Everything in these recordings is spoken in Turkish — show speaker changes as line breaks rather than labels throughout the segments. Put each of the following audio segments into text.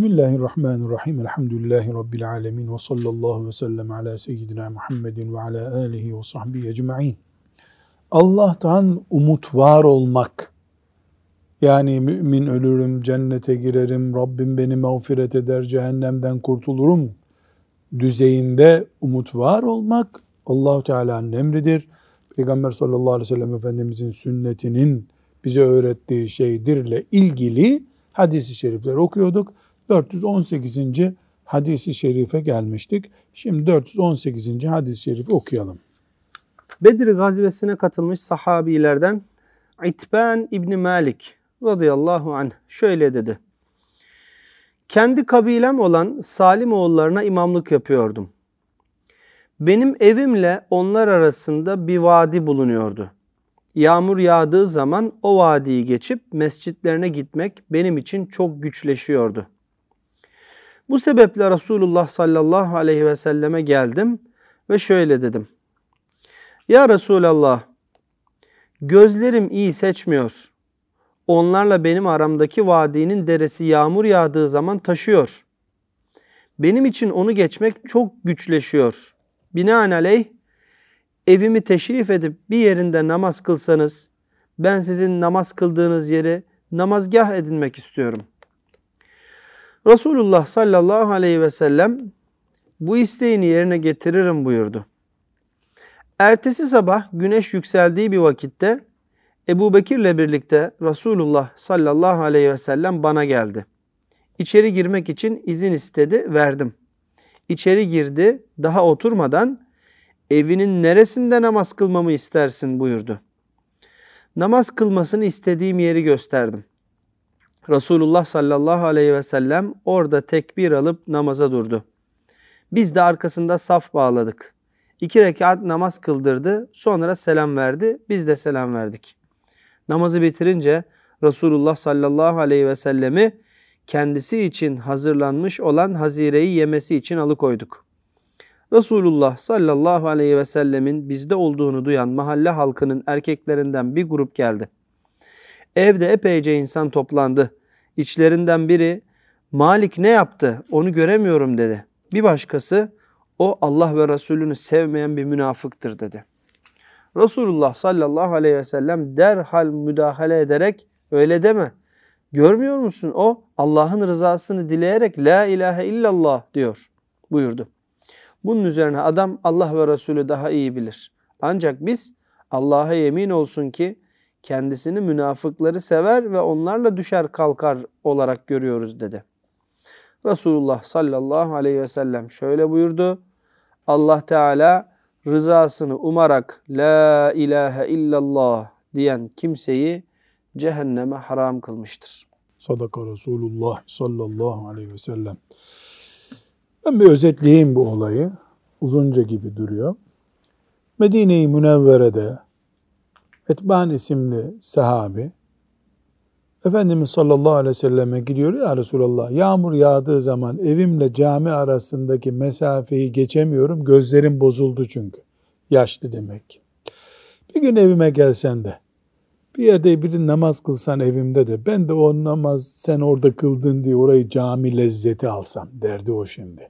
Bismillahirrahmanirrahim. Elhamdülillahi Rabbil alemin. Ve sallallahu ve sellem ala seyyidina Muhammedin ve ala alihi ve sahbihi ecma'in. Allah'tan umut var olmak, yani mümin ölürüm, cennete girerim, Rabbim beni mağfiret eder, cehennemden kurtulurum düzeyinde umut var olmak Allahu Teala'nın emridir. Peygamber sallallahu aleyhi ve sellem Efendimizin sünnetinin bize öğrettiği şeydirle ilgili hadisi şerifler okuyorduk. 418. hadisi şerife gelmiştik. Şimdi 418. hadis-i şerifi okuyalım.
Bedir gazvesine katılmış sahabilerden İtban İbni Malik radıyallahu anh şöyle dedi. Kendi kabilem olan Salim oğullarına imamlık yapıyordum. Benim evimle onlar arasında bir vadi bulunuyordu. Yağmur yağdığı zaman o vadiyi geçip mescitlerine gitmek benim için çok güçleşiyordu. Bu sebeple Resulullah sallallahu aleyhi ve selleme geldim ve şöyle dedim. Ya Resulallah, gözlerim iyi seçmiyor. Onlarla benim aramdaki vadinin deresi yağmur yağdığı zaman taşıyor. Benim için onu geçmek çok güçleşiyor. Binaenaleyh evimi teşrif edip bir yerinde namaz kılsanız ben sizin namaz kıldığınız yeri namazgah edinmek istiyorum. Resulullah sallallahu aleyhi ve sellem bu isteğini yerine getiririm buyurdu. Ertesi sabah güneş yükseldiği bir vakitte Ebu Bekir'le birlikte Resulullah sallallahu aleyhi ve sellem bana geldi. İçeri girmek için izin istedi, verdim. İçeri girdi, daha oturmadan evinin neresinde namaz kılmamı istersin buyurdu. Namaz kılmasını istediğim yeri gösterdim. Resulullah sallallahu aleyhi ve sellem orada tekbir alıp namaza durdu. Biz de arkasında saf bağladık. İki rekat namaz kıldırdı, sonra selam verdi, biz de selam verdik. Namazı bitirince Resulullah sallallahu aleyhi ve sellemi kendisi için hazırlanmış olan hazireyi yemesi için alıkoyduk. Resulullah sallallahu aleyhi ve sellemin bizde olduğunu duyan mahalle halkının erkeklerinden bir grup geldi. Evde epeyce insan toplandı. İçlerinden biri Malik ne yaptı onu göremiyorum dedi. Bir başkası o Allah ve Resulünü sevmeyen bir münafıktır dedi. Resulullah sallallahu aleyhi ve sellem derhal müdahale ederek öyle deme. Görmüyor musun? O Allah'ın rızasını dileyerek la ilahe illallah diyor buyurdu. Bunun üzerine adam Allah ve Resulü daha iyi bilir. Ancak biz Allah'a yemin olsun ki kendisini münafıkları sever ve onlarla düşer kalkar olarak görüyoruz dedi. Resulullah sallallahu aleyhi ve sellem şöyle buyurdu. Allah Teala rızasını umarak la ilahe illallah diyen kimseyi cehenneme haram kılmıştır.
Sadaka Resulullah sallallahu aleyhi ve sellem. Ben bir özetleyeyim bu olayı. Uzunca gibi duruyor. Medine-i Münevvere'de Etban isimli sahabi Efendimiz sallallahu aleyhi ve selleme gidiyor ya Resulallah yağmur yağdığı zaman evimle cami arasındaki mesafeyi geçemiyorum. Gözlerim bozuldu çünkü. Yaşlı demek. Bir gün evime gelsen de bir yerde bir namaz kılsan evimde de ben de o namaz sen orada kıldın diye orayı cami lezzeti alsam derdi o şimdi.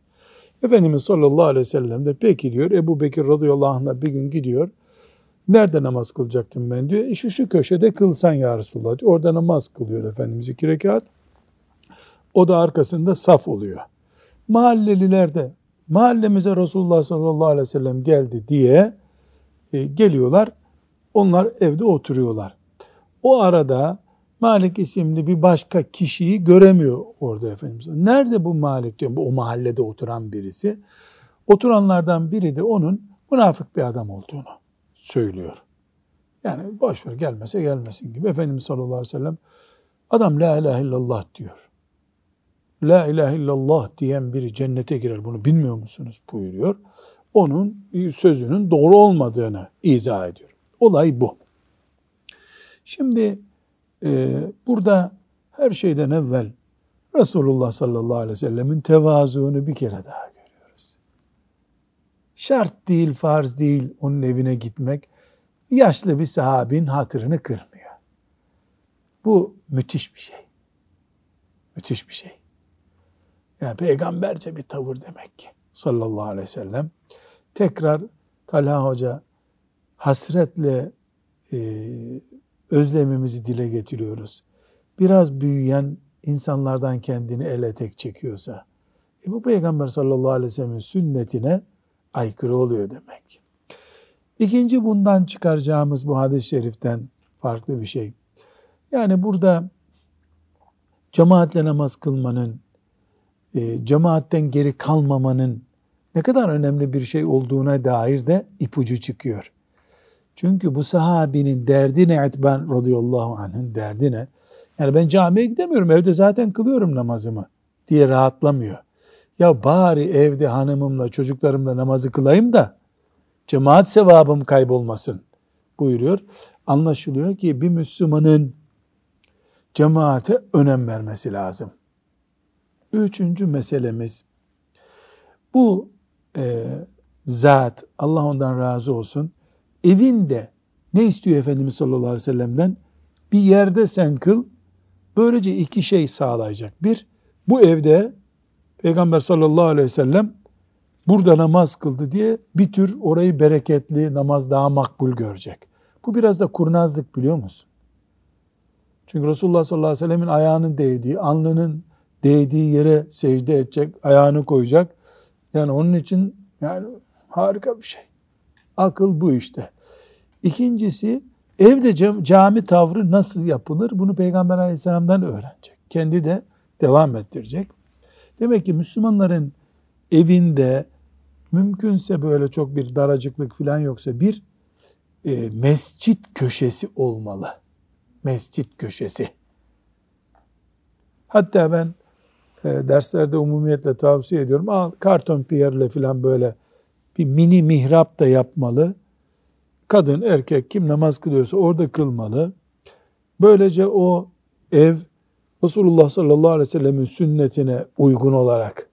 Efendimiz sallallahu aleyhi ve sellem de peki diyor Ebu Bekir radıyallahu anh'la bir gün gidiyor. Nerede namaz kılacaktım ben diyor. İşte şu köşede kılsan ya Resulullah diyor. Orada namaz kılıyor Efendimiz iki rekat. O da arkasında saf oluyor. Mahalleliler de mahallemize Resulullah sallallahu aleyhi ve sellem geldi diye e, geliyorlar. Onlar evde oturuyorlar. O arada Malik isimli bir başka kişiyi göremiyor orada Efendimiz. Nerede bu Malik diyor. Bu o mahallede oturan birisi. Oturanlardan biri de onun münafık bir adam olduğunu söylüyor. Yani boş ver gelmese gelmesin gibi. Efendimiz sallallahu aleyhi ve sellem adam la ilahe illallah diyor. La ilahe illallah diyen biri cennete girer. Bunu bilmiyor musunuz? buyuruyor. Onun sözünün doğru olmadığını izah ediyor. Olay bu. Şimdi e, burada her şeyden evvel Resulullah sallallahu aleyhi ve sellemin tevazuunu bir kere daha. Şart değil, farz değil onun evine gitmek. Yaşlı bir sahabin hatırını kırmıyor. Bu müthiş bir şey. Müthiş bir şey. Yani peygamberce bir tavır demek ki sallallahu aleyhi ve sellem. Tekrar Talha Hoca hasretle e, özlemimizi dile getiriyoruz. Biraz büyüyen insanlardan kendini ele tek çekiyorsa, e bu Peygamber sallallahu aleyhi ve sellem'in sünnetine aykırı oluyor demek. İkinci bundan çıkaracağımız bu hadis-i şeriften farklı bir şey. Yani burada cemaatle namaz kılmanın, e, cemaatten geri kalmamanın ne kadar önemli bir şey olduğuna dair de ipucu çıkıyor. Çünkü bu sahabinin derdi ne Etben radıyallahu anh'ın derdi ne? Yani ben camiye gidemiyorum evde zaten kılıyorum namazımı diye rahatlamıyor. Ya bari evde hanımımla çocuklarımla namazı kılayım da cemaat sevabım kaybolmasın buyuruyor. Anlaşılıyor ki bir Müslümanın cemaate önem vermesi lazım. Üçüncü meselemiz bu e, zat Allah ondan razı olsun evinde ne istiyor Efendimiz sallallahu aleyhi ve sellem'den? Bir yerde sen kıl. Böylece iki şey sağlayacak. Bir, bu evde Peygamber sallallahu aleyhi ve sellem burada namaz kıldı diye bir tür orayı bereketli, namaz daha makbul görecek. Bu biraz da kurnazlık biliyor musun? Çünkü Resulullah sallallahu aleyhi ve sellemin ayağının değdiği, alnının değdiği yere secde edecek, ayağını koyacak. Yani onun için yani harika bir şey. Akıl bu işte. İkincisi evde cami tavrı nasıl yapılır? Bunu Peygamber aleyhisselamdan öğrenecek. Kendi de devam ettirecek. Demek ki Müslümanların evinde mümkünse böyle çok bir daracıklık falan yoksa bir e, mescit köşesi olmalı. Mescit köşesi. Hatta ben e, derslerde umumiyetle tavsiye ediyorum. Al karton piyerle falan böyle bir mini mihrap da yapmalı. Kadın, erkek kim namaz kılıyorsa orada kılmalı. Böylece o ev Resulullah sallallahu aleyhi ve sellemin sünnetine uygun olarak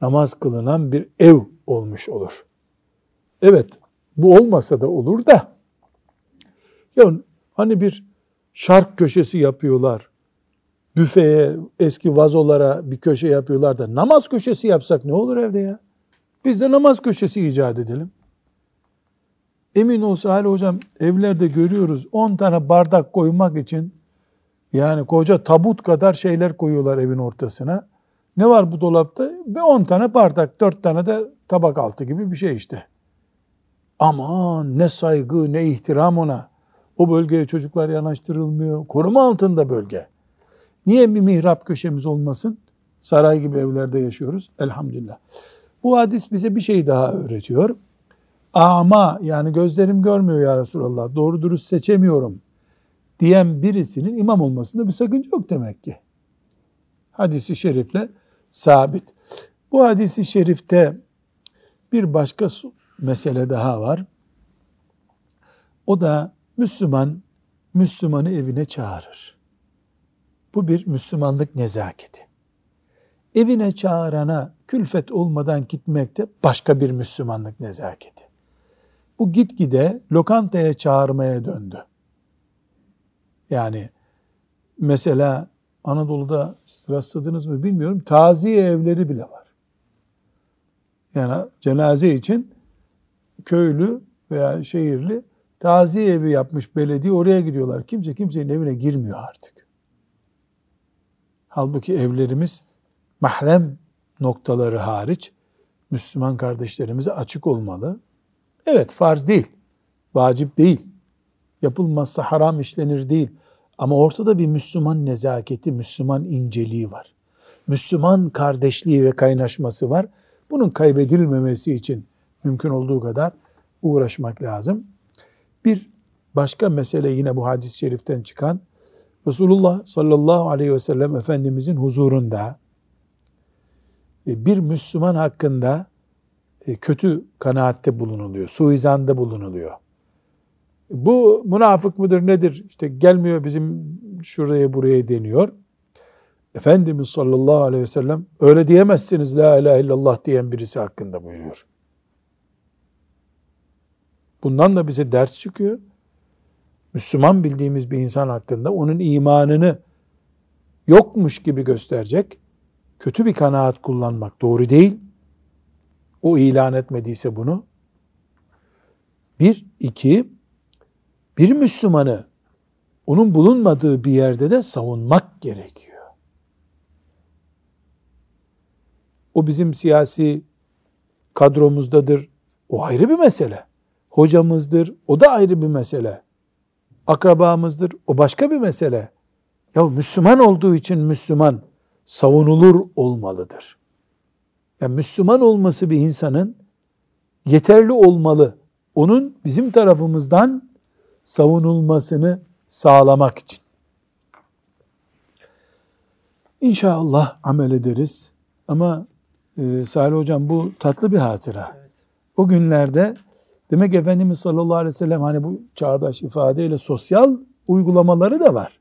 namaz kılınan bir ev olmuş olur. Evet, bu olmasa da olur da ya hani bir şark köşesi yapıyorlar. Büfeye, eski vazolara bir köşe yapıyorlar da namaz köşesi yapsak ne olur evde ya? Biz de namaz köşesi icat edelim. Emin olsa Ali hocam evlerde görüyoruz 10 tane bardak koymak için yani koca tabut kadar şeyler koyuyorlar evin ortasına. Ne var bu dolapta? Bir 10 tane bardak, 4 tane de tabak altı gibi bir şey işte. Aman ne saygı, ne ihtiram ona. O bölgeye çocuklar yanaştırılmıyor. Koruma altında bölge. Niye bir mihrap köşemiz olmasın? Saray gibi evlerde yaşıyoruz. Elhamdülillah. Bu hadis bize bir şey daha öğretiyor. Ama yani gözlerim görmüyor ya Resulallah. Doğru dürüst seçemiyorum diyen birisinin imam olmasında bir sakınca yok demek ki. Hadisi şerifle sabit. Bu hadisi şerifte bir başka mesele daha var. O da Müslüman, Müslümanı evine çağırır. Bu bir Müslümanlık nezaketi. Evine çağırana külfet olmadan gitmek de başka bir Müslümanlık nezaketi. Bu gitgide lokantaya çağırmaya döndü. Yani mesela Anadolu'da rastladınız mı bilmiyorum. Taziye evleri bile var. Yani cenaze için köylü veya şehirli taziye evi yapmış belediye oraya gidiyorlar. Kimse kimsenin evine girmiyor artık. Halbuki evlerimiz mahrem noktaları hariç Müslüman kardeşlerimize açık olmalı. Evet farz değil, vacip değil. Yapılmazsa haram işlenir değil. Ama ortada bir Müslüman nezaketi, Müslüman inceliği var. Müslüman kardeşliği ve kaynaşması var. Bunun kaybedilmemesi için mümkün olduğu kadar uğraşmak lazım. Bir başka mesele yine bu hadis-i şeriften çıkan Resulullah sallallahu aleyhi ve sellem Efendimizin huzurunda e, bir Müslüman hakkında e, kötü kanaatte bulunuluyor, suizanda bulunuluyor. Bu münafık mıdır nedir? İşte gelmiyor bizim şuraya buraya deniyor. Efendimiz sallallahu aleyhi ve sellem öyle diyemezsiniz la ilahe illallah diyen birisi hakkında buyuruyor. Bundan da bize ders çıkıyor. Müslüman bildiğimiz bir insan hakkında onun imanını yokmuş gibi gösterecek kötü bir kanaat kullanmak doğru değil. O ilan etmediyse bunu. Bir, iki, bir Müslümanı onun bulunmadığı bir yerde de savunmak gerekiyor. O bizim siyasi kadromuzdadır. O ayrı bir mesele. Hocamızdır. O da ayrı bir mesele. Akrabamızdır. O başka bir mesele. Ya Müslüman olduğu için Müslüman savunulur olmalıdır. Yani Müslüman olması bir insanın yeterli olmalı. Onun bizim tarafımızdan savunulmasını sağlamak için. İnşallah amel ederiz. Ama e, Salih Hocam bu tatlı bir hatıra. Evet. O günlerde demek Efendimiz sallallahu aleyhi ve sellem hani bu çağdaş ifadeyle sosyal uygulamaları da var.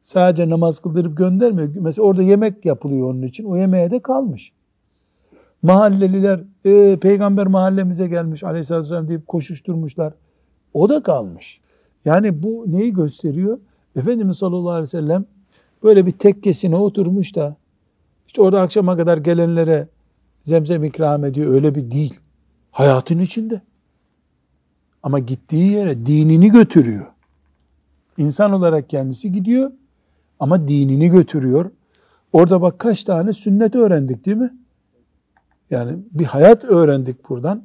Sadece namaz kıldırıp göndermiyor. Mesela orada yemek yapılıyor onun için. O yemeğe de kalmış. Mahalleliler e, peygamber mahallemize gelmiş aleyhissalatü vesselam deyip koşuşturmuşlar. O da kalmış. Yani bu neyi gösteriyor? Efendimiz sallallahu aleyhi ve sellem böyle bir tekkesine oturmuş da işte orada akşama kadar gelenlere zemzem ikram ediyor. Öyle bir değil. Hayatın içinde. Ama gittiği yere dinini götürüyor. İnsan olarak kendisi gidiyor ama dinini götürüyor. Orada bak kaç tane sünnet öğrendik değil mi? Yani bir hayat öğrendik buradan.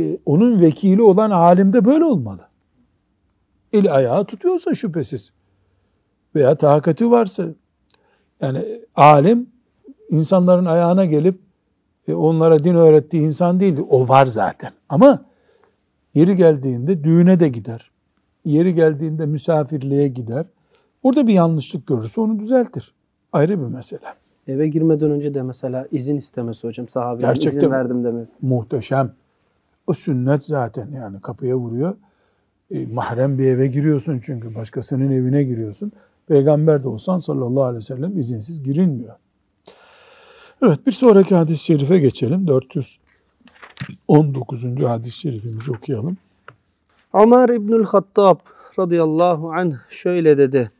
Ee, onun vekili olan alim de böyle olmalı. El ayağı tutuyorsa şüphesiz veya takati varsa yani alim insanların ayağına gelip e, onlara din öğrettiği insan değildi. O var zaten. Ama yeri geldiğinde düğüne de gider. Yeri geldiğinde misafirliğe gider. Orada bir yanlışlık görürse onu düzeltir. Ayrı bir mesele.
Eve girmeden önce de mesela izin istemesi hocam. Sahabenin izin verdim demesi.
Muhteşem. O sünnet zaten yani kapıya vuruyor. E, mahrem bir eve giriyorsun çünkü başkasının evine giriyorsun. Peygamber de olsan sallallahu aleyhi ve sellem izinsiz girilmiyor. Evet bir sonraki hadis-i şerife geçelim. 419. hadis-i şerifimizi okuyalım.
Ömer İbnül Hattab radıyallahu anh şöyle dedi.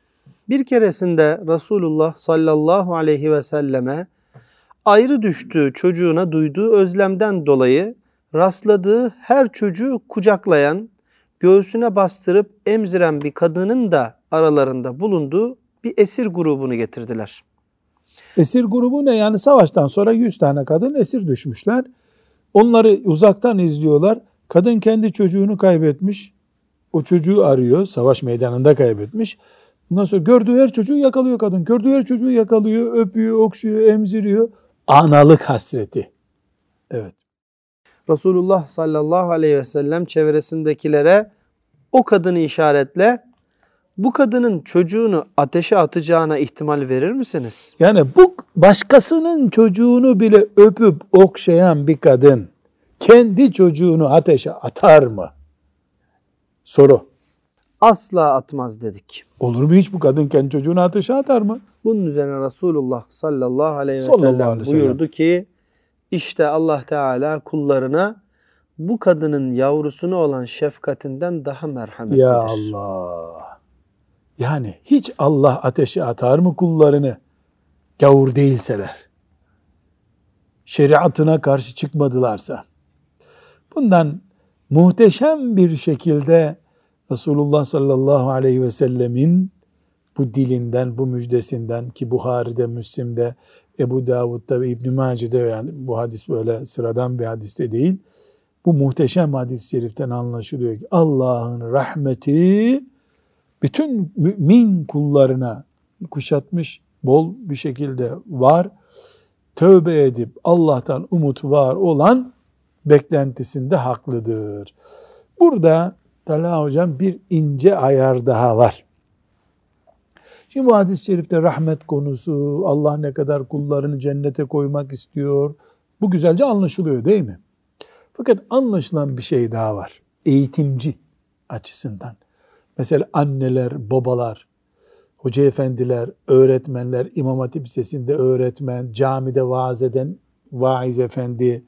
Bir keresinde Resulullah sallallahu aleyhi ve selleme ayrı düştüğü çocuğuna duyduğu özlemden dolayı rastladığı her çocuğu kucaklayan, göğsüne bastırıp emziren bir kadının da aralarında bulunduğu bir esir grubunu getirdiler.
Esir grubu ne? Yani savaştan sonra 100 tane kadın esir düşmüşler. Onları uzaktan izliyorlar. Kadın kendi çocuğunu kaybetmiş. O çocuğu arıyor. Savaş meydanında kaybetmiş. Ondan sonra gördüğü her çocuğu yakalıyor kadın. Gördüğü her çocuğu yakalıyor, öpüyor, okşuyor, emziriyor. Analık hasreti. Evet.
Resulullah sallallahu aleyhi ve sellem çevresindekilere o kadını işaretle bu kadının çocuğunu ateşe atacağına ihtimal verir misiniz?
Yani bu başkasının çocuğunu bile öpüp okşayan bir kadın kendi çocuğunu ateşe atar mı? Soru.
Asla atmaz dedik.
Olur mu hiç bu kadın kendi çocuğunu ateşe atar mı?
Bunun üzerine Resulullah sallallahu aleyhi ve sallallahu sellem aleyhi buyurdu ki işte Allah Teala kullarına bu kadının yavrusunu olan şefkatinden daha merhametlidir.
Ya Allah. Yani hiç Allah ateşe atar mı kullarını gavur değilseler? Şeriatına karşı çıkmadılarsa. Bundan muhteşem bir şekilde Resulullah sallallahu aleyhi ve sellemin bu dilinden, bu müjdesinden ki Buhari'de, Müslim'de, Ebu Davud'da ve İbn-i Mace'de yani bu hadis böyle sıradan bir hadiste değil. Bu muhteşem hadis-i şeriften anlaşılıyor ki Allah'ın rahmeti bütün mümin kullarına kuşatmış bol bir şekilde var. Tövbe edip Allah'tan umut var olan beklentisinde haklıdır. Burada Talha Hocam bir ince ayar daha var. Şimdi bu hadis-i şerifte rahmet konusu, Allah ne kadar kullarını cennete koymak istiyor. Bu güzelce anlaşılıyor değil mi? Fakat anlaşılan bir şey daha var. Eğitimci açısından. Mesela anneler, babalar, hoca efendiler, öğretmenler, İmam Hatip Lisesi'nde öğretmen, camide vaaz eden vaiz efendi.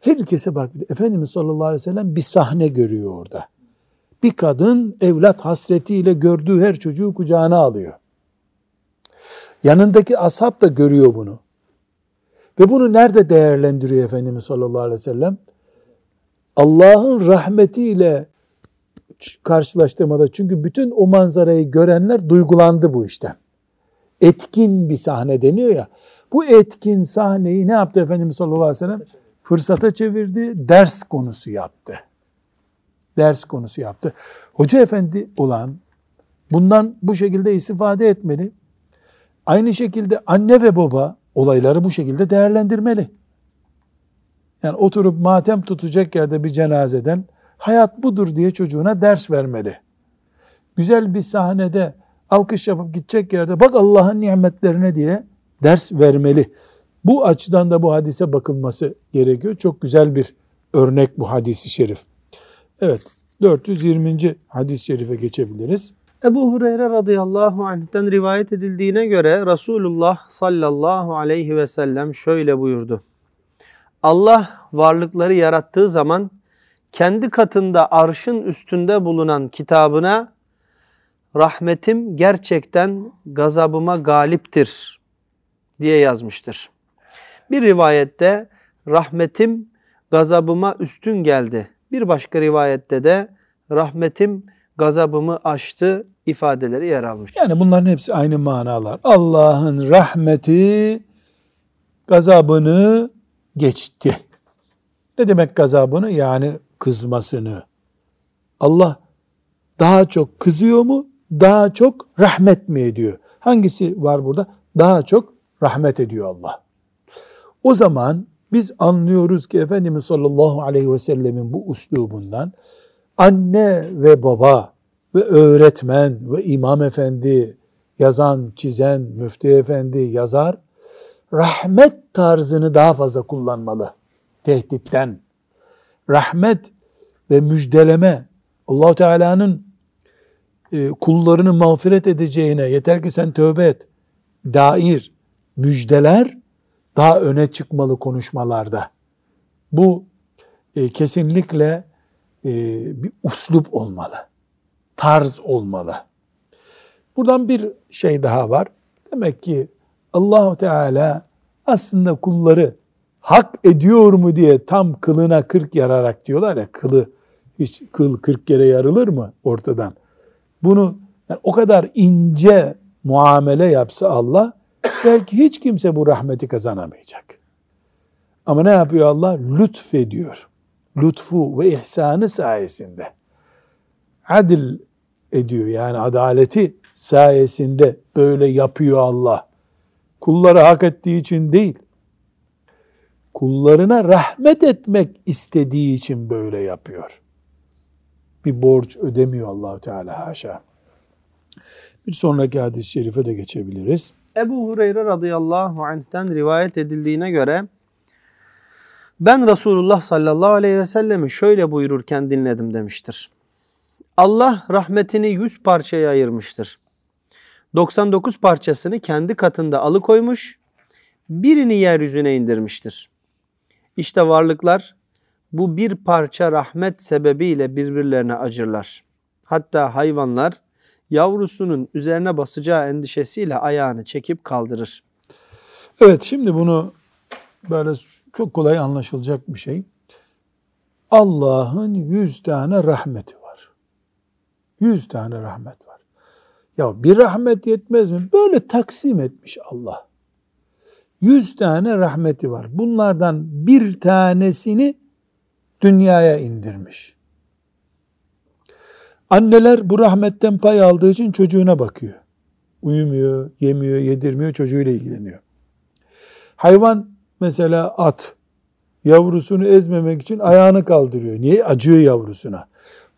Herkese bak. Efendimiz sallallahu aleyhi ve sellem bir sahne görüyor orada. Bir kadın evlat hasretiyle gördüğü her çocuğu kucağına alıyor. Yanındaki ashab da görüyor bunu. Ve bunu nerede değerlendiriyor Efendimiz sallallahu aleyhi ve sellem? Allah'ın rahmetiyle karşılaştırmada. Çünkü bütün o manzarayı görenler duygulandı bu işten. Etkin bir sahne deniyor ya. Bu etkin sahneyi ne yaptı Efendimiz sallallahu aleyhi ve sellem? Fırsata çevirdi, ders konusu yaptı. Ders konusu yaptı. Hoca efendi olan bundan bu şekilde istifade etmeli. Aynı şekilde anne ve baba olayları bu şekilde değerlendirmeli. Yani oturup matem tutacak yerde bir cenazeden hayat budur diye çocuğuna ders vermeli. Güzel bir sahnede alkış yapıp gidecek yerde bak Allah'ın nimetlerine diye ders vermeli. Bu açıdan da bu hadise bakılması gerekiyor. Çok güzel bir örnek bu hadisi şerif. Evet 420. hadis-i şerife geçebiliriz.
Ebu Hureyre radıyallahu anh'ten rivayet edildiğine göre Resulullah sallallahu aleyhi ve sellem şöyle buyurdu. Allah varlıkları yarattığı zaman kendi katında arşın üstünde bulunan kitabına rahmetim gerçekten gazabıma galiptir diye yazmıştır. Bir rivayette rahmetim gazabıma üstün geldi. Bir başka rivayette de rahmetim gazabımı aştı ifadeleri yer almış.
Yani bunların hepsi aynı manalar. Allah'ın rahmeti gazabını geçti. Ne demek gazabını? Yani kızmasını. Allah daha çok kızıyor mu? Daha çok rahmet mi ediyor? Hangisi var burada? Daha çok rahmet ediyor Allah. O zaman biz anlıyoruz ki Efendimiz sallallahu aleyhi ve sellemin bu uslubundan anne ve baba ve öğretmen ve imam efendi, yazan, çizen, müftü efendi, yazar, rahmet tarzını daha fazla kullanmalı. Tehditten. Rahmet ve müjdeleme, allah Teala'nın e, kullarını mağfiret edeceğine, yeter ki sen tövbe et, dair müjdeler daha öne çıkmalı konuşmalarda. Bu e, kesinlikle bir uslup olmalı. Tarz olmalı. Buradan bir şey daha var. Demek ki Allahu Teala aslında kulları hak ediyor mu diye tam kılına kırk yararak diyorlar ya kılı hiç kıl kırk kere yarılır mı ortadan? Bunu yani o kadar ince muamele yapsa Allah belki hiç kimse bu rahmeti kazanamayacak. Ama ne yapıyor Allah? Lütfediyor. Lütfu ve ihsanı sayesinde. Adil ediyor yani adaleti sayesinde böyle yapıyor Allah. Kulları hak ettiği için değil, kullarına rahmet etmek istediği için böyle yapıyor. Bir borç ödemiyor Allahu Teala haşa. Bir sonraki hadis-i şerife de geçebiliriz.
Ebu Hureyre radıyallahu anh'ten rivayet edildiğine göre ben Resulullah sallallahu aleyhi ve sellemi şöyle buyururken dinledim demiştir. Allah rahmetini yüz parçaya ayırmıştır. 99 parçasını kendi katında alıkoymuş, birini yeryüzüne indirmiştir. İşte varlıklar bu bir parça rahmet sebebiyle birbirlerine acırlar. Hatta hayvanlar yavrusunun üzerine basacağı endişesiyle ayağını çekip kaldırır.
Evet şimdi bunu böyle çok kolay anlaşılacak bir şey. Allah'ın yüz tane rahmeti var. Yüz tane rahmet var. Ya bir rahmet yetmez mi? Böyle taksim etmiş Allah. Yüz tane rahmeti var. Bunlardan bir tanesini dünyaya indirmiş. Anneler bu rahmetten pay aldığı için çocuğuna bakıyor. Uyumuyor, yemiyor, yedirmiyor, çocuğuyla ilgileniyor. Hayvan mesela at yavrusunu ezmemek için ayağını kaldırıyor. Niye? Acıyor yavrusuna.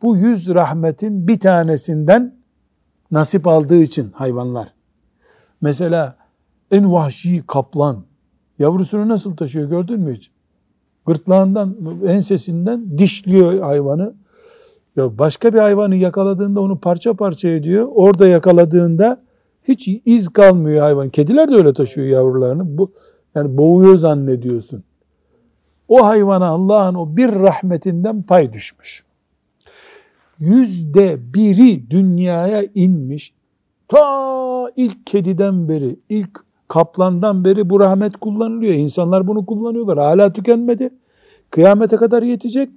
Bu yüz rahmetin bir tanesinden nasip aldığı için hayvanlar. Mesela en vahşi kaplan yavrusunu nasıl taşıyor gördün mü hiç? Gırtlağından, ensesinden dişliyor hayvanı. Ya başka bir hayvanı yakaladığında onu parça parça ediyor. Orada yakaladığında hiç iz kalmıyor hayvan. Kediler de öyle taşıyor yavrularını. Bu yani boğuyor zannediyorsun. O hayvana Allah'ın o bir rahmetinden pay düşmüş. Yüzde biri dünyaya inmiş. Ta ilk kediden beri, ilk Kaplandan beri bu rahmet kullanılıyor. İnsanlar bunu kullanıyorlar. Hala tükenmedi. Kıyamete kadar yetecek.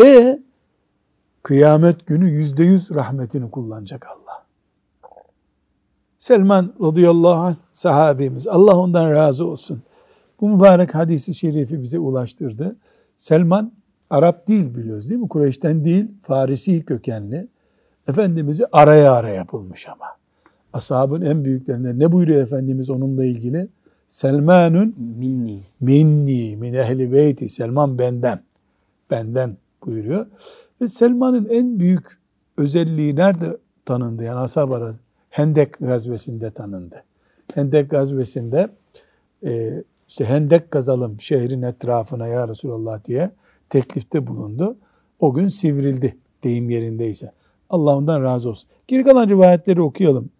E kıyamet günü yüzde yüz rahmetini kullanacak Allah. Selman radıyallahu anh sahabimiz. Allah ondan razı olsun. Bu mübarek hadisi şerifi bize ulaştırdı. Selman Arap değil biliyoruz değil mi? Kureyş'ten değil, Farisi kökenli. Efendimiz'i araya araya yapılmış ama. Ashabın en büyüklerinden ne buyuruyor Efendimiz onunla ilgili? Selmanun
Minni.
minni min ehli beyti. Selman benden. Benden buyuruyor. Ve Selman'ın en büyük özelliği nerede tanındı? Yani ashab arası Hendek gazvesinde tanındı. Hendek gazvesinde e, işte hendek kazalım şehrin etrafına ya Resulallah diye teklifte bulundu. O gün sivrildi deyim yerindeyse. Allah ondan razı olsun. Geri kalan rivayetleri okuyalım.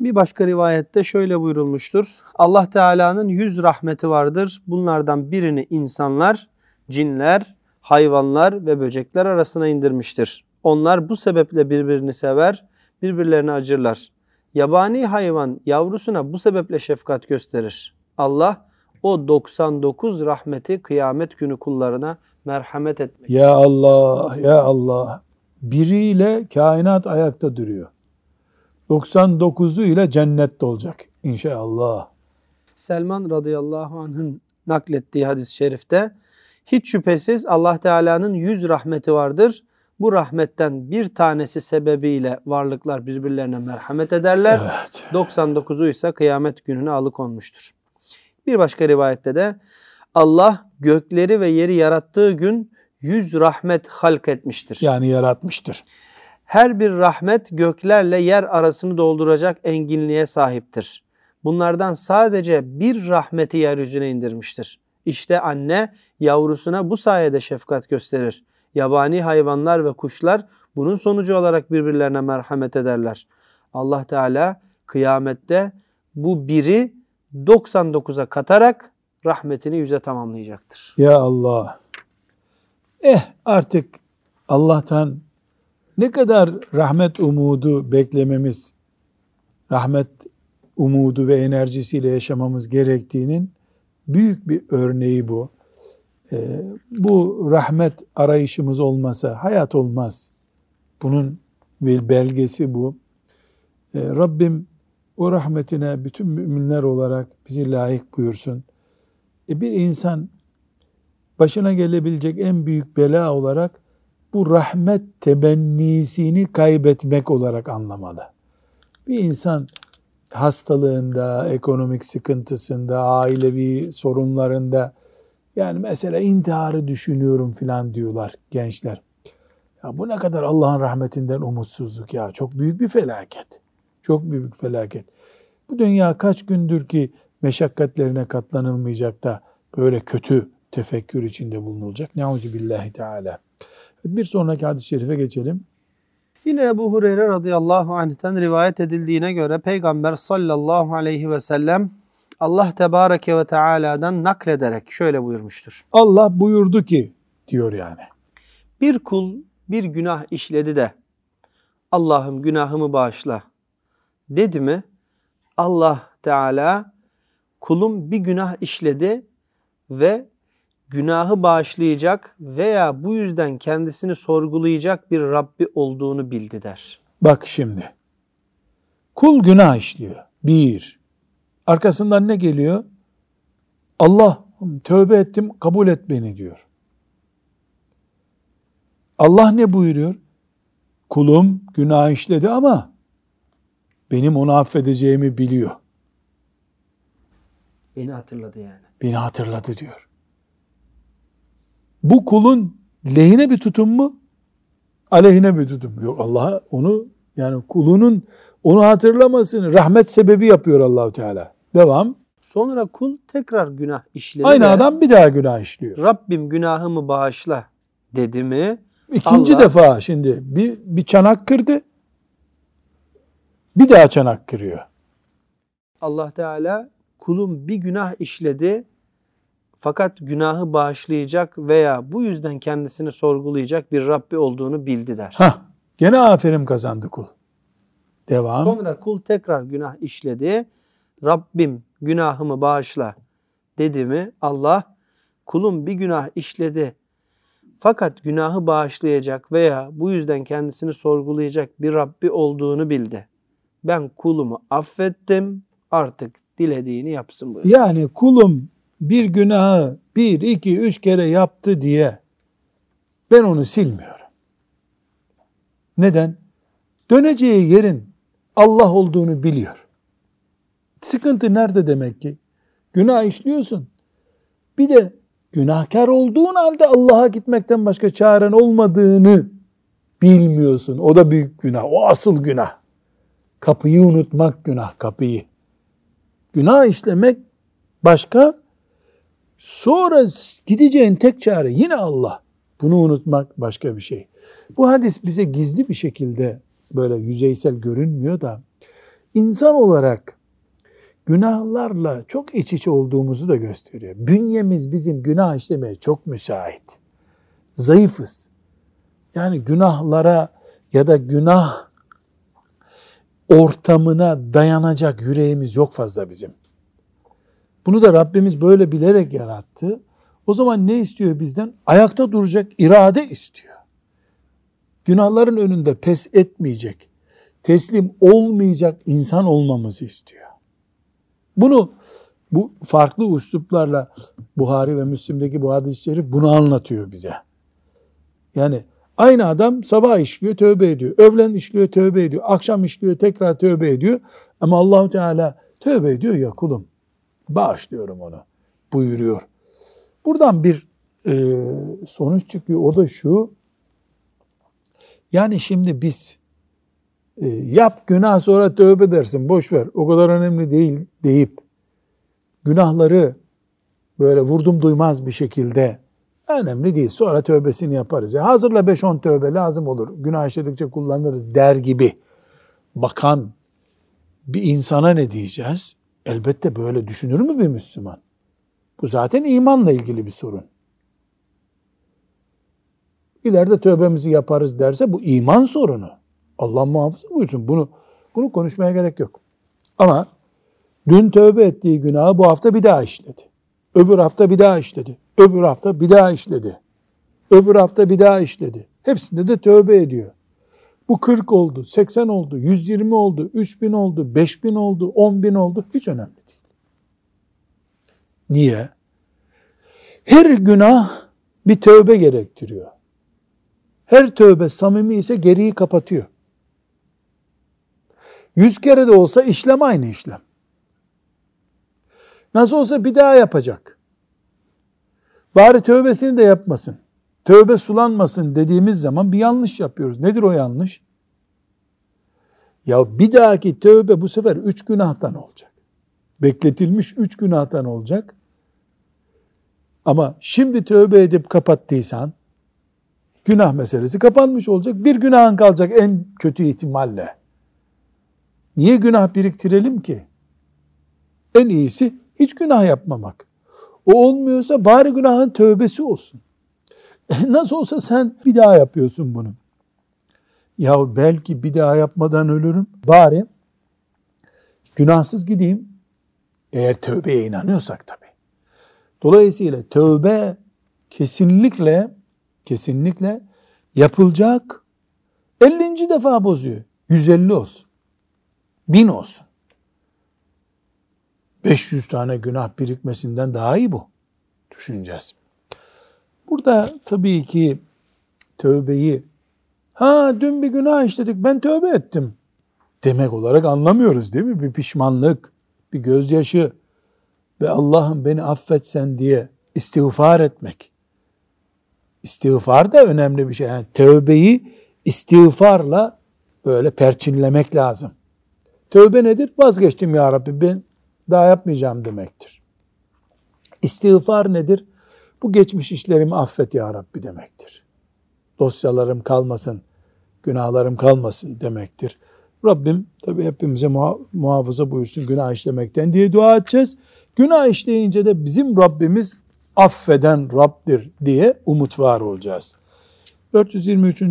Bir başka rivayette şöyle buyurulmuştur. Allah Teala'nın yüz rahmeti vardır. Bunlardan birini insanlar, cinler, hayvanlar ve böcekler arasına indirmiştir. Onlar bu sebeple birbirini sever, birbirlerine acırlar. Yabani hayvan yavrusuna bu sebeple şefkat gösterir. Allah o 99 rahmeti kıyamet günü kullarına merhamet etmek.
Ya Allah, ya Allah. Biriyle kainat ayakta duruyor. 99'u ile cennette olacak inşallah.
Selman radıyallahu anh'ın naklettiği hadis-i şerifte hiç şüphesiz Allah Teala'nın yüz rahmeti vardır. Bu rahmetten bir tanesi sebebiyle varlıklar birbirlerine merhamet ederler.
Evet.
99'u ise kıyamet gününe alıkonmuştur. Bir başka rivayette de Allah gökleri ve yeri yarattığı gün yüz rahmet halk etmiştir.
Yani yaratmıştır.
Her bir rahmet göklerle yer arasını dolduracak enginliğe sahiptir. Bunlardan sadece bir rahmeti yeryüzüne indirmiştir. İşte anne yavrusuna bu sayede şefkat gösterir. Yabani hayvanlar ve kuşlar bunun sonucu olarak birbirlerine merhamet ederler. Allah Teala kıyamette bu biri 99'a katarak rahmetini yüze tamamlayacaktır.
Ya Allah. Eh artık Allah'tan ne kadar rahmet umudu beklememiz, rahmet umudu ve enerjisiyle yaşamamız gerektiğinin büyük bir örneği bu. Ee, bu rahmet arayışımız olmasa hayat olmaz. Bunun bir belgesi bu. Ee, Rabbim o rahmetine bütün müminler olarak bizi layık buyursun. E bir insan başına gelebilecek en büyük bela olarak bu rahmet temennisini kaybetmek olarak anlamalı. Bir insan hastalığında, ekonomik sıkıntısında, ailevi sorunlarında yani mesela intiharı düşünüyorum filan diyorlar gençler. Ya bu ne kadar Allah'ın rahmetinden umutsuzluk ya. Çok büyük bir felaket. Çok büyük felaket. Bu dünya kaç gündür ki meşakkatlerine katlanılmayacak da böyle kötü tefekkür içinde bulunulacak. Neuzu billahi teala. Bir sonraki hadis-i şerife geçelim.
Yine Ebu Hureyre radıyallahu anh'ten rivayet edildiğine göre Peygamber sallallahu aleyhi ve sellem Allah tebareke ve teala'dan naklederek şöyle buyurmuştur.
Allah buyurdu ki diyor yani.
Bir kul bir günah işledi de Allah'ım günahımı bağışla dedi mi Allah Teala kulum bir günah işledi ve günahı bağışlayacak veya bu yüzden kendisini sorgulayacak bir Rabbi olduğunu bildi der.
Bak şimdi. Kul günah işliyor. Bir. Arkasından ne geliyor? Allah tövbe ettim kabul et beni diyor. Allah ne buyuruyor? Kulum günah işledi ama benim onu affedeceğimi biliyor.
Beni hatırladı yani.
Beni hatırladı diyor. Bu kulun lehine bir tutum mu? Aleyhine bir tutum. Yok Allah onu yani kulunun onu hatırlamasını rahmet sebebi yapıyor Allahu Teala. Devam.
Sonra kul tekrar günah işledi.
Aynı
de,
adam bir daha günah işliyor.
Rabbim günahımı bağışla dedi mi?
İkinci
Allah-
defa şimdi bir, bir çanak kırdı. Bir daha çanak kırıyor.
Allah Teala kulum bir günah işledi fakat günahı bağışlayacak veya bu yüzden kendisini sorgulayacak bir Rabbi olduğunu bildi der.
Hah, gene aferin kazandı kul. Devam.
Sonra kul tekrar günah işledi. Rabbim günahımı bağışla dedi mi Allah kulum bir günah işledi fakat günahı bağışlayacak veya bu yüzden kendisini sorgulayacak bir Rabbi olduğunu bildi. Ben kulumu affettim artık dilediğini yapsın buyuruyor.
Yani kulum bir günahı bir, iki, üç kere yaptı diye ben onu silmiyorum. Neden? Döneceği yerin Allah olduğunu biliyor. Sıkıntı nerede demek ki? Günah işliyorsun. Bir de günahkar olduğun halde Allah'a gitmekten başka çaren olmadığını bilmiyorsun. O da büyük günah. O asıl günah. Kapıyı unutmak günah kapıyı. Günah işlemek başka. Sonra gideceğin tek çare yine Allah. Bunu unutmak başka bir şey. Bu hadis bize gizli bir şekilde böyle yüzeysel görünmüyor da insan olarak günahlarla çok iç içe olduğumuzu da gösteriyor. Bünyemiz bizim günah işlemeye çok müsait. Zayıfız. Yani günahlara ya da günah ortamına dayanacak yüreğimiz yok fazla bizim. Bunu da Rabbimiz böyle bilerek yarattı. O zaman ne istiyor bizden? Ayakta duracak irade istiyor. Günahların önünde pes etmeyecek, teslim olmayacak insan olmamızı istiyor. Bunu bu farklı üsluplarla Buhari ve Müslim'deki bu hadis-i şerif bunu anlatıyor bize. Yani aynı adam sabah işliyor, tövbe ediyor. Öğlen işliyor, tövbe ediyor. Akşam işliyor, tekrar tövbe ediyor. Ama Allahu Teala tövbe ediyor ya kulum. Bağışlıyorum onu buyuruyor. Buradan bir e, sonuç çıkıyor. O da şu. Yani şimdi biz yap günah sonra tövbe dersin boş ver o kadar önemli değil deyip günahları böyle vurdum duymaz bir şekilde önemli değil sonra tövbesini yaparız. Yani hazırla 5-10 tövbe lazım olur günah işledikçe kullanırız der gibi bakan bir insana ne diyeceğiz? Elbette böyle düşünür mü bir Müslüman? Bu zaten imanla ilgili bir sorun. İleride tövbemizi yaparız derse bu iman sorunu. Allah muhafaza buyursun. Bunu bunu konuşmaya gerek yok. Ama dün tövbe ettiği günahı bu hafta bir daha işledi. Öbür hafta bir daha işledi. Öbür hafta bir daha işledi. Öbür hafta bir daha işledi. Hepsinde de tövbe ediyor. Bu 40 oldu, 80 oldu, 120 oldu, 3000 oldu, 5000 oldu, 10 bin oldu. Hiç önemli değil. Niye? Her günah bir tövbe gerektiriyor. Her tövbe samimi ise geriyi kapatıyor. Yüz kere de olsa işlem aynı işlem. Nasıl olsa bir daha yapacak. Bari tövbesini de yapmasın. Tövbe sulanmasın dediğimiz zaman bir yanlış yapıyoruz. Nedir o yanlış? Ya bir dahaki tövbe bu sefer üç günahtan olacak. Bekletilmiş üç günahtan olacak. Ama şimdi tövbe edip kapattıysan günah meselesi kapanmış olacak. Bir günahın kalacak en kötü ihtimalle. Niye günah biriktirelim ki? En iyisi hiç günah yapmamak. O olmuyorsa bari günahın tövbesi olsun. Nasıl olsa sen bir daha yapıyorsun bunu. Ya belki bir daha yapmadan ölürüm. Bari günahsız gideyim. Eğer tövbeye inanıyorsak tabii. Dolayısıyla tövbe kesinlikle kesinlikle yapılacak 50. defa bozuyor. 150 olsun. 1000 olsun. 500 tane günah birikmesinden daha iyi bu. Düşüneceğiz. Burada tabii ki tövbeyi ha dün bir günah işledik ben tövbe ettim demek olarak anlamıyoruz değil mi? Bir pişmanlık, bir gözyaşı ve Allah'ım beni affetsen diye istiğfar etmek. İstiğfar da önemli bir şey. Yani tövbeyi istiğfarla böyle perçinlemek lazım. Tövbe nedir? Vazgeçtim ya Rabbi ben daha yapmayacağım demektir. İstiğfar nedir? Bu geçmiş işlerimi affet ya Rabbi demektir. Dosyalarım kalmasın, günahlarım kalmasın demektir. Rabbim tabi hepimize muhafaza buyursun günah işlemekten diye dua edeceğiz. Günah işleyince de bizim Rabbimiz affeden Rabbdir diye umut var olacağız. 423.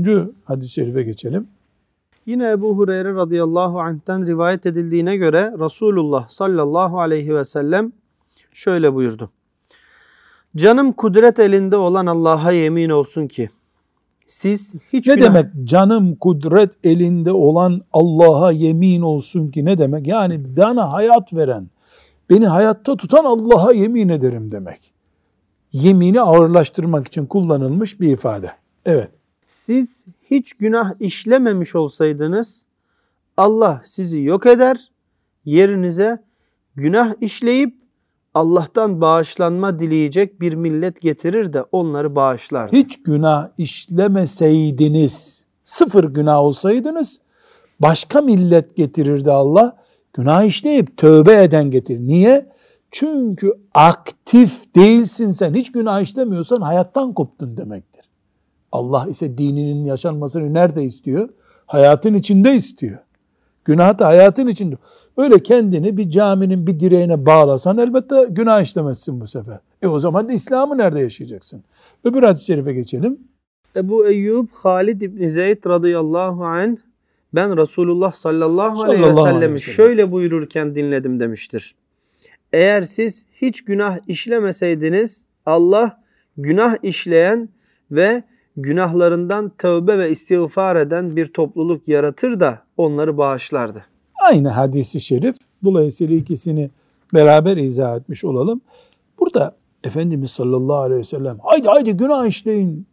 hadis-i şerife geçelim.
Yine Ebu Hureyre radıyallahu anh'ten rivayet edildiğine göre Resulullah sallallahu aleyhi ve sellem şöyle buyurdu. Canım kudret elinde olan Allah'a yemin olsun ki siz hiç
Ne
günah-
demek canım kudret elinde olan Allah'a yemin olsun ki ne demek? Yani bana hayat veren, beni hayatta tutan Allah'a yemin ederim demek. Yemini ağırlaştırmak için kullanılmış bir ifade. Evet.
Siz hiç günah işlememiş olsaydınız Allah sizi yok eder, yerinize günah işleyip Allah'tan bağışlanma dileyecek bir millet getirir de onları bağışlar.
Hiç günah işlemeseydiniz, sıfır günah olsaydınız, başka millet getirirdi Allah. Günah işleyip tövbe eden getirir. Niye? Çünkü aktif değilsin sen. Hiç günah işlemiyorsan hayattan koptun demektir. Allah ise dininin yaşanmasını nerede istiyor? Hayatın içinde istiyor. Günah da hayatın içinde. Öyle kendini bir caminin bir direğine bağlasan elbette günah işlemezsin bu sefer. E o zaman da İslam'ı nerede yaşayacaksın? Öbür hadis-i şerife geçelim.
Ebu Eyyub Halid İbni Zeyd radıyallahu anh ben Resulullah sallallahu aleyhi ve sellem'i
sellem.
şöyle buyururken dinledim demiştir. Eğer siz hiç günah işlemeseydiniz Allah günah işleyen ve günahlarından tövbe ve istiğfar eden bir topluluk yaratır da onları bağışlardı.
Aynı hadisi şerif. Dolayısıyla ikisini beraber izah etmiş olalım. Burada Efendimiz sallallahu aleyhi ve sellem haydi haydi günah işleyin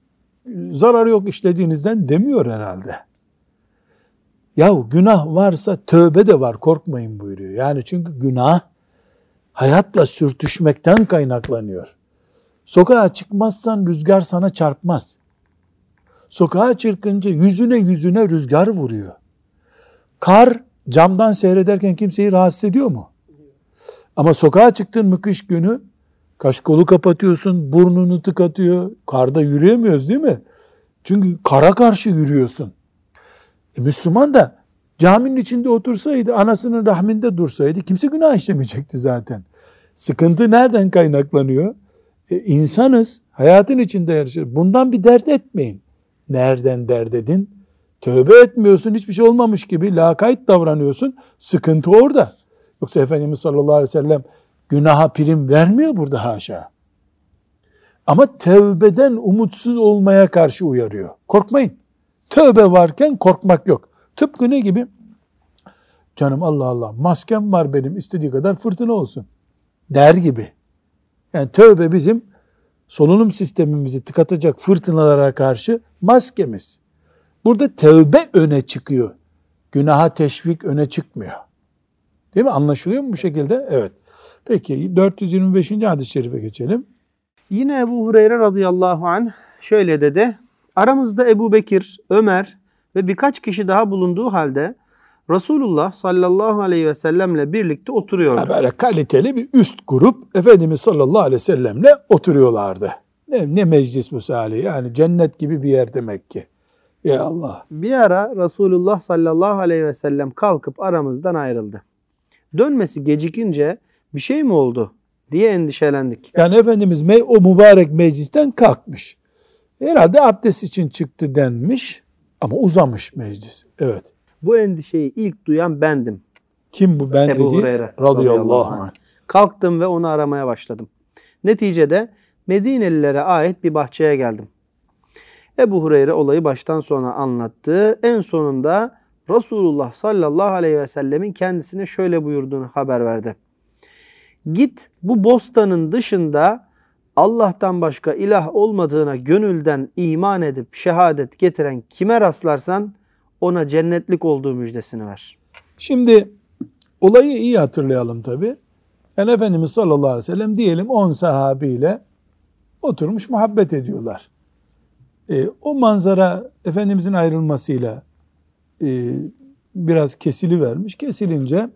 zararı yok işlediğinizden demiyor herhalde. Yahu günah varsa tövbe de var korkmayın buyuruyor. Yani çünkü günah hayatla sürtüşmekten kaynaklanıyor. Sokağa çıkmazsan rüzgar sana çarpmaz. Sokağa çıkınca yüzüne yüzüne rüzgar vuruyor. Kar camdan seyrederken kimseyi rahatsız ediyor mu? Ama sokağa çıktın mı kış günü kaş kolu kapatıyorsun, burnunu tıkatıyor. Karda yürüyemiyoruz değil mi? Çünkü kara karşı yürüyorsun. E Müslüman da caminin içinde otursaydı, anasının rahminde dursaydı kimse günah işlemeyecekti zaten. Sıkıntı nereden kaynaklanıyor? E, insanız, hayatın içinde yaşıyoruz. Bundan bir dert etmeyin. Nereden dert edin? Tövbe etmiyorsun, hiçbir şey olmamış gibi lakayt davranıyorsun. Sıkıntı orada. Yoksa Efendimiz sallallahu aleyhi ve sellem günaha prim vermiyor burada haşa. Ama tevbeden umutsuz olmaya karşı uyarıyor. Korkmayın. Tövbe varken korkmak yok. Tıpkı ne gibi? Canım Allah Allah maskem var benim istediği kadar fırtına olsun. Der gibi. Yani tövbe bizim solunum sistemimizi tıkatacak fırtınalara karşı maskemiz. Burada tövbe öne çıkıyor. Günaha teşvik öne çıkmıyor. Değil mi? Anlaşılıyor mu bu şekilde? Evet. Peki 425. hadis-i şerife geçelim.
Yine Ebu Hureyre radıyallahu anh şöyle dedi. Aramızda Ebu Bekir, Ömer ve birkaç kişi daha bulunduğu halde Resulullah sallallahu aleyhi ve sellemle birlikte oturuyordu.
Ha, böyle kaliteli bir üst grup Efendimiz sallallahu aleyhi ve sellemle oturuyorlardı. Ne, ne meclis bu Salih? Yani cennet gibi bir yer demek ki. Ya Allah.
Bir ara Resulullah sallallahu aleyhi ve sellem kalkıp aramızdan ayrıldı. Dönmesi gecikince bir şey mi oldu diye endişelendik.
Yani Efendimiz o mübarek meclisten kalkmış. Herhalde abdest için çıktı denmiş ama uzamış meclis. Evet.
Bu endişeyi ilk duyan bendim.
Kim bu ben
Ebu
dedi?
Hureyre
Radıyallahu anh.
Kalktım ve onu aramaya başladım. Neticede Medinelilere ait bir bahçeye geldim. Ebu Hureyre olayı baştan sona anlattı. En sonunda Resulullah sallallahu aleyhi ve sellemin kendisine şöyle buyurduğunu haber verdi. Git bu bostanın dışında Allah'tan başka ilah olmadığına gönülden iman edip şehadet getiren kime rastlarsan ona cennetlik olduğu müjdesini ver.
Şimdi olayı iyi hatırlayalım tabi. Yani Efendimiz sallallahu aleyhi ve sellem diyelim 10 sahabiyle oturmuş muhabbet ediyorlar. E, o manzara Efendimizin ayrılmasıyla e, biraz kesili vermiş. Kesilince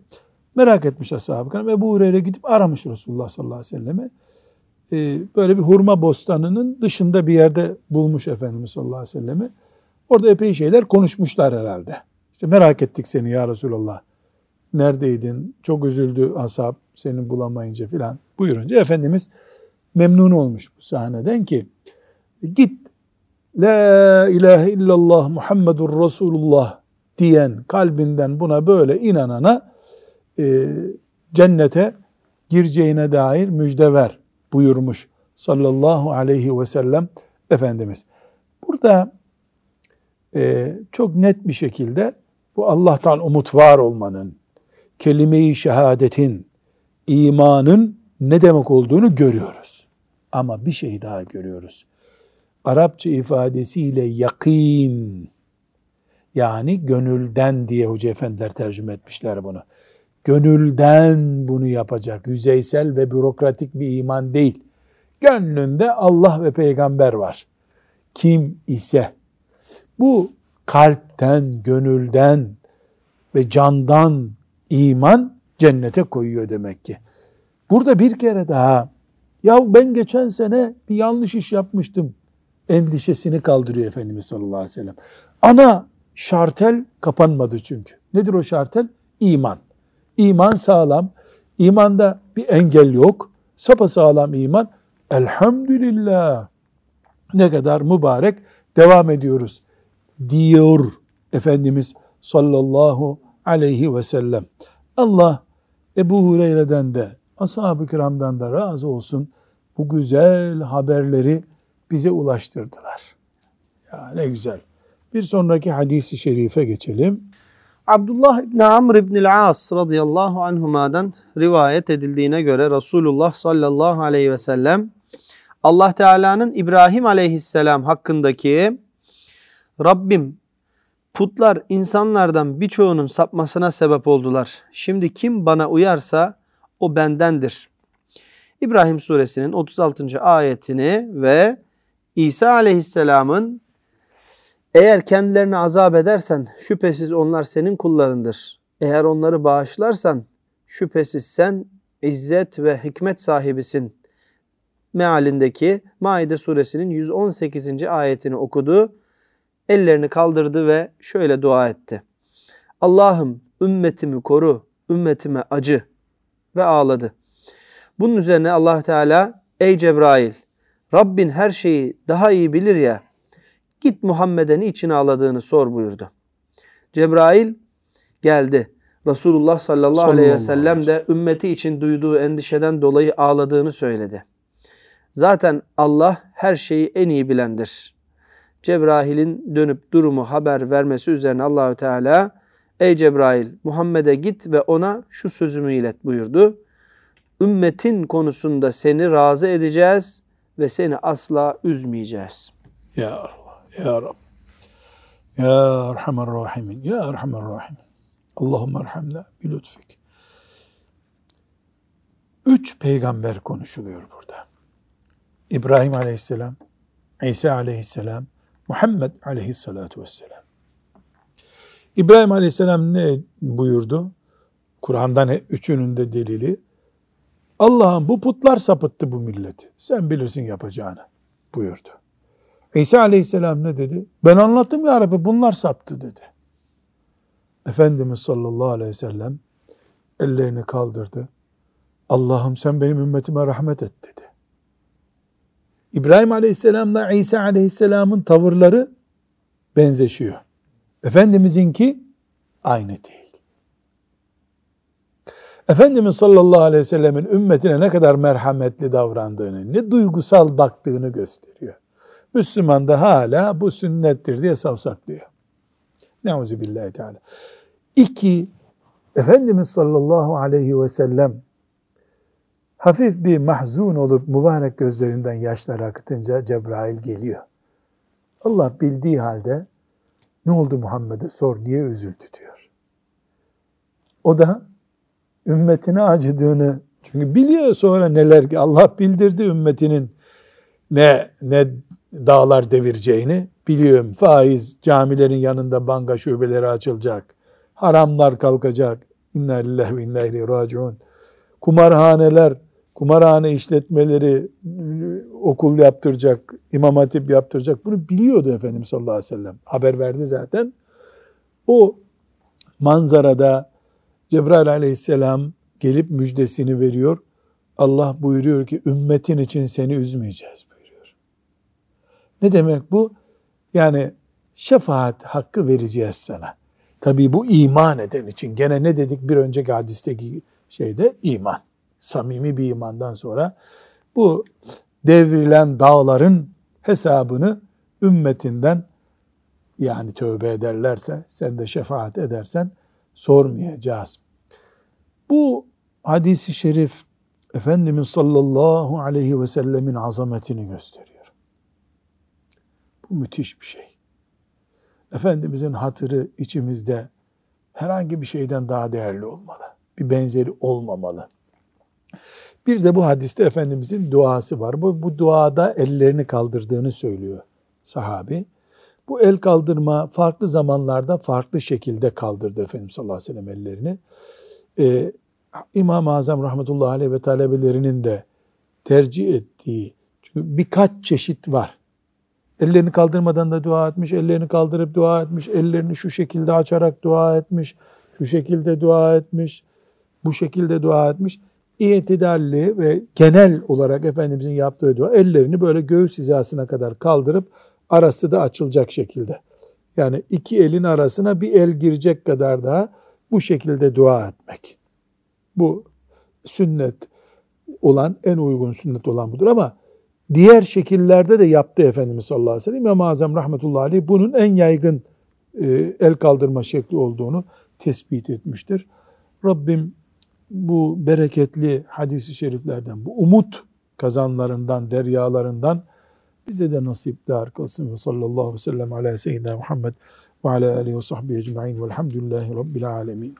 merak etmiş ashab-ı kiram. Ebu Hureyre gidip aramış Resulullah sallallahu aleyhi ve sellemi. E, böyle bir hurma bostanının dışında bir yerde bulmuş Efendimiz sallallahu aleyhi ve sellemi. Orada epey şeyler konuşmuşlar herhalde. İşte merak ettik seni ya Resulallah. Neredeydin? Çok üzüldü ashab seni bulamayınca filan buyurunca Efendimiz memnun olmuş bu sahneden ki git La ilahe illallah Muhammedur Resulullah diyen kalbinden buna böyle inanana e, cennete gireceğine dair müjde ver buyurmuş sallallahu aleyhi ve sellem Efendimiz. Burada e, çok net bir şekilde bu Allah'tan umut var olmanın, kelime-i şehadetin, imanın ne demek olduğunu görüyoruz. Ama bir şey daha görüyoruz. Arapça ifadesiyle yakin, yani gönülden diye hoca efendiler tercüme etmişler bunu. Gönülden bunu yapacak, yüzeysel ve bürokratik bir iman değil. Gönlünde Allah ve peygamber var. Kim ise bu kalpten, gönülden ve candan iman cennete koyuyor demek ki. Burada bir kere daha ya ben geçen sene bir yanlış iş yapmıştım endişesini kaldırıyor Efendimiz sallallahu aleyhi ve sellem. Ana şartel kapanmadı çünkü. Nedir o şartel? İman. İman sağlam. İmanda bir engel yok. Sapa sağlam iman. Elhamdülillah. Ne kadar mübarek devam ediyoruz diyor Efendimiz sallallahu aleyhi ve sellem. Allah Ebu Hureyre'den de ashab-ı kiramdan da razı olsun bu güzel haberleri bize ulaştırdılar. Ya ne güzel. Bir sonraki hadisi şerife geçelim.
Abdullah İbni Amr İbni As radıyallahu anhuma'dan rivayet edildiğine göre Resulullah sallallahu aleyhi ve sellem Allah Teala'nın İbrahim aleyhisselam hakkındaki Rabbim putlar insanlardan birçoğunun sapmasına sebep oldular. Şimdi kim bana uyarsa o bendendir. İbrahim suresinin 36. ayetini ve İsa aleyhisselamın eğer kendilerini azap edersen şüphesiz onlar senin kullarındır. Eğer onları bağışlarsan şüphesiz sen izzet ve hikmet sahibisin. Mealindeki Maide suresinin 118. ayetini okudu. Ellerini kaldırdı ve şöyle dua etti. Allah'ım ümmetimi koru, ümmetime acı ve ağladı. Bunun üzerine Allah Teala ey Cebrail Rabbin her şeyi daha iyi bilir ya Git Muhammed'e niçin ağladığını sor buyurdu. Cebrail geldi. Resulullah sallallahu, aleyhi ve sellem de ümmeti için duyduğu endişeden dolayı ağladığını söyledi. Zaten Allah her şeyi en iyi bilendir. Cebrail'in dönüp durumu haber vermesi üzerine Allahü Teala Ey Cebrail Muhammed'e git ve ona şu sözümü ilet buyurdu. Ümmetin konusunda seni razı edeceğiz ve seni asla üzmeyeceğiz.
Ya Allah. Ya Rab. Ya Erhamer Rahimin. Ya Erhamer Rahimin. Allahümme erhamna bi lütfik. Üç peygamber konuşuluyor burada. İbrahim aleyhisselam, İsa aleyhisselam, Muhammed aleyhissalatu vesselam. İbrahim aleyhisselam ne buyurdu? Kur'an'dan üçünün de delili. Allah'ım bu putlar sapıttı bu milleti. Sen bilirsin yapacağını buyurdu. İsa aleyhisselam ne dedi? Ben anlattım ya Rabbi bunlar saptı dedi. Efendimiz sallallahu aleyhi ve sellem ellerini kaldırdı. Allah'ım sen benim ümmetime rahmet et dedi. İbrahim aleyhisselamla İsa aleyhisselamın tavırları benzeşiyor. Efendimizinki aynı değil. Efendimiz sallallahu aleyhi ve sellemin ümmetine ne kadar merhametli davrandığını, ne duygusal baktığını gösteriyor. Müslüman da hala bu sünnettir diye savsaklıyor. Neuzu billahi teala. İki, Efendimiz sallallahu aleyhi ve sellem hafif bir mahzun olup mübarek gözlerinden yaşlar akıtınca Cebrail geliyor. Allah bildiği halde ne oldu Muhammed'e sor niye üzüldü diyor. O da ümmetine acıdığını çünkü biliyor sonra neler ki Allah bildirdi ümmetinin ne ne dağlar devireceğini biliyorum. Faiz camilerin yanında banka şubeleri açılacak. Haramlar kalkacak. İnna lillahi ve inna ileyhi raciun. Kumarhaneler, kumarhane işletmeleri okul yaptıracak, imam hatip yaptıracak. Bunu biliyordu Efendimiz sallallahu aleyhi ve sellem. Haber verdi zaten. O manzarada Cebrail aleyhisselam gelip müjdesini veriyor. Allah buyuruyor ki ümmetin için seni üzmeyeceğiz. Ne demek bu? Yani şefaat hakkı vereceğiz sana. Tabi bu iman eden için. Gene ne dedik bir önceki hadisteki şeyde? iman. Samimi bir imandan sonra bu devrilen dağların hesabını ümmetinden yani tövbe ederlerse, sen de şefaat edersen sormayacağız. Bu hadisi şerif Efendimiz sallallahu aleyhi ve sellemin azametini gösteriyor. Bu müthiş bir şey. Efendimizin hatırı içimizde herhangi bir şeyden daha değerli olmalı. Bir benzeri olmamalı. Bir de bu hadiste Efendimizin duası var. Bu, bu duada ellerini kaldırdığını söylüyor sahabi. Bu el kaldırma farklı zamanlarda farklı şekilde kaldırdı Efendimiz sallallahu aleyhi ve sellem ellerini. Ee, İmam-ı Azam rahmetullahi aleyh ve talebelerinin de tercih ettiği çünkü birkaç çeşit var. Ellerini kaldırmadan da dua etmiş, ellerini kaldırıp dua etmiş, ellerini şu şekilde açarak dua etmiş, şu şekilde dua etmiş, bu şekilde dua etmiş. İtidalli ve genel olarak Efendimizin yaptığı dua ellerini böyle göğüs hizasına kadar kaldırıp arası da açılacak şekilde. Yani iki elin arasına bir el girecek kadar daha bu şekilde dua etmek. Bu sünnet olan, en uygun sünnet olan budur ama diğer şekillerde de yaptı Efendimiz sallallahu aleyhi ve sellem. İmam-ı Azam rahmetullahi aleyh bunun en yaygın e, el kaldırma şekli olduğunu tespit etmiştir. Rabbim bu bereketli hadisi şeriflerden, bu umut kazanlarından, deryalarından bize de nasipdar kılsın. Ve sallallahu aleyhi ve sellem ala seyyidina Muhammed ve ala alihi ve sahbihi ecma'in velhamdülillahi rabbil alemin.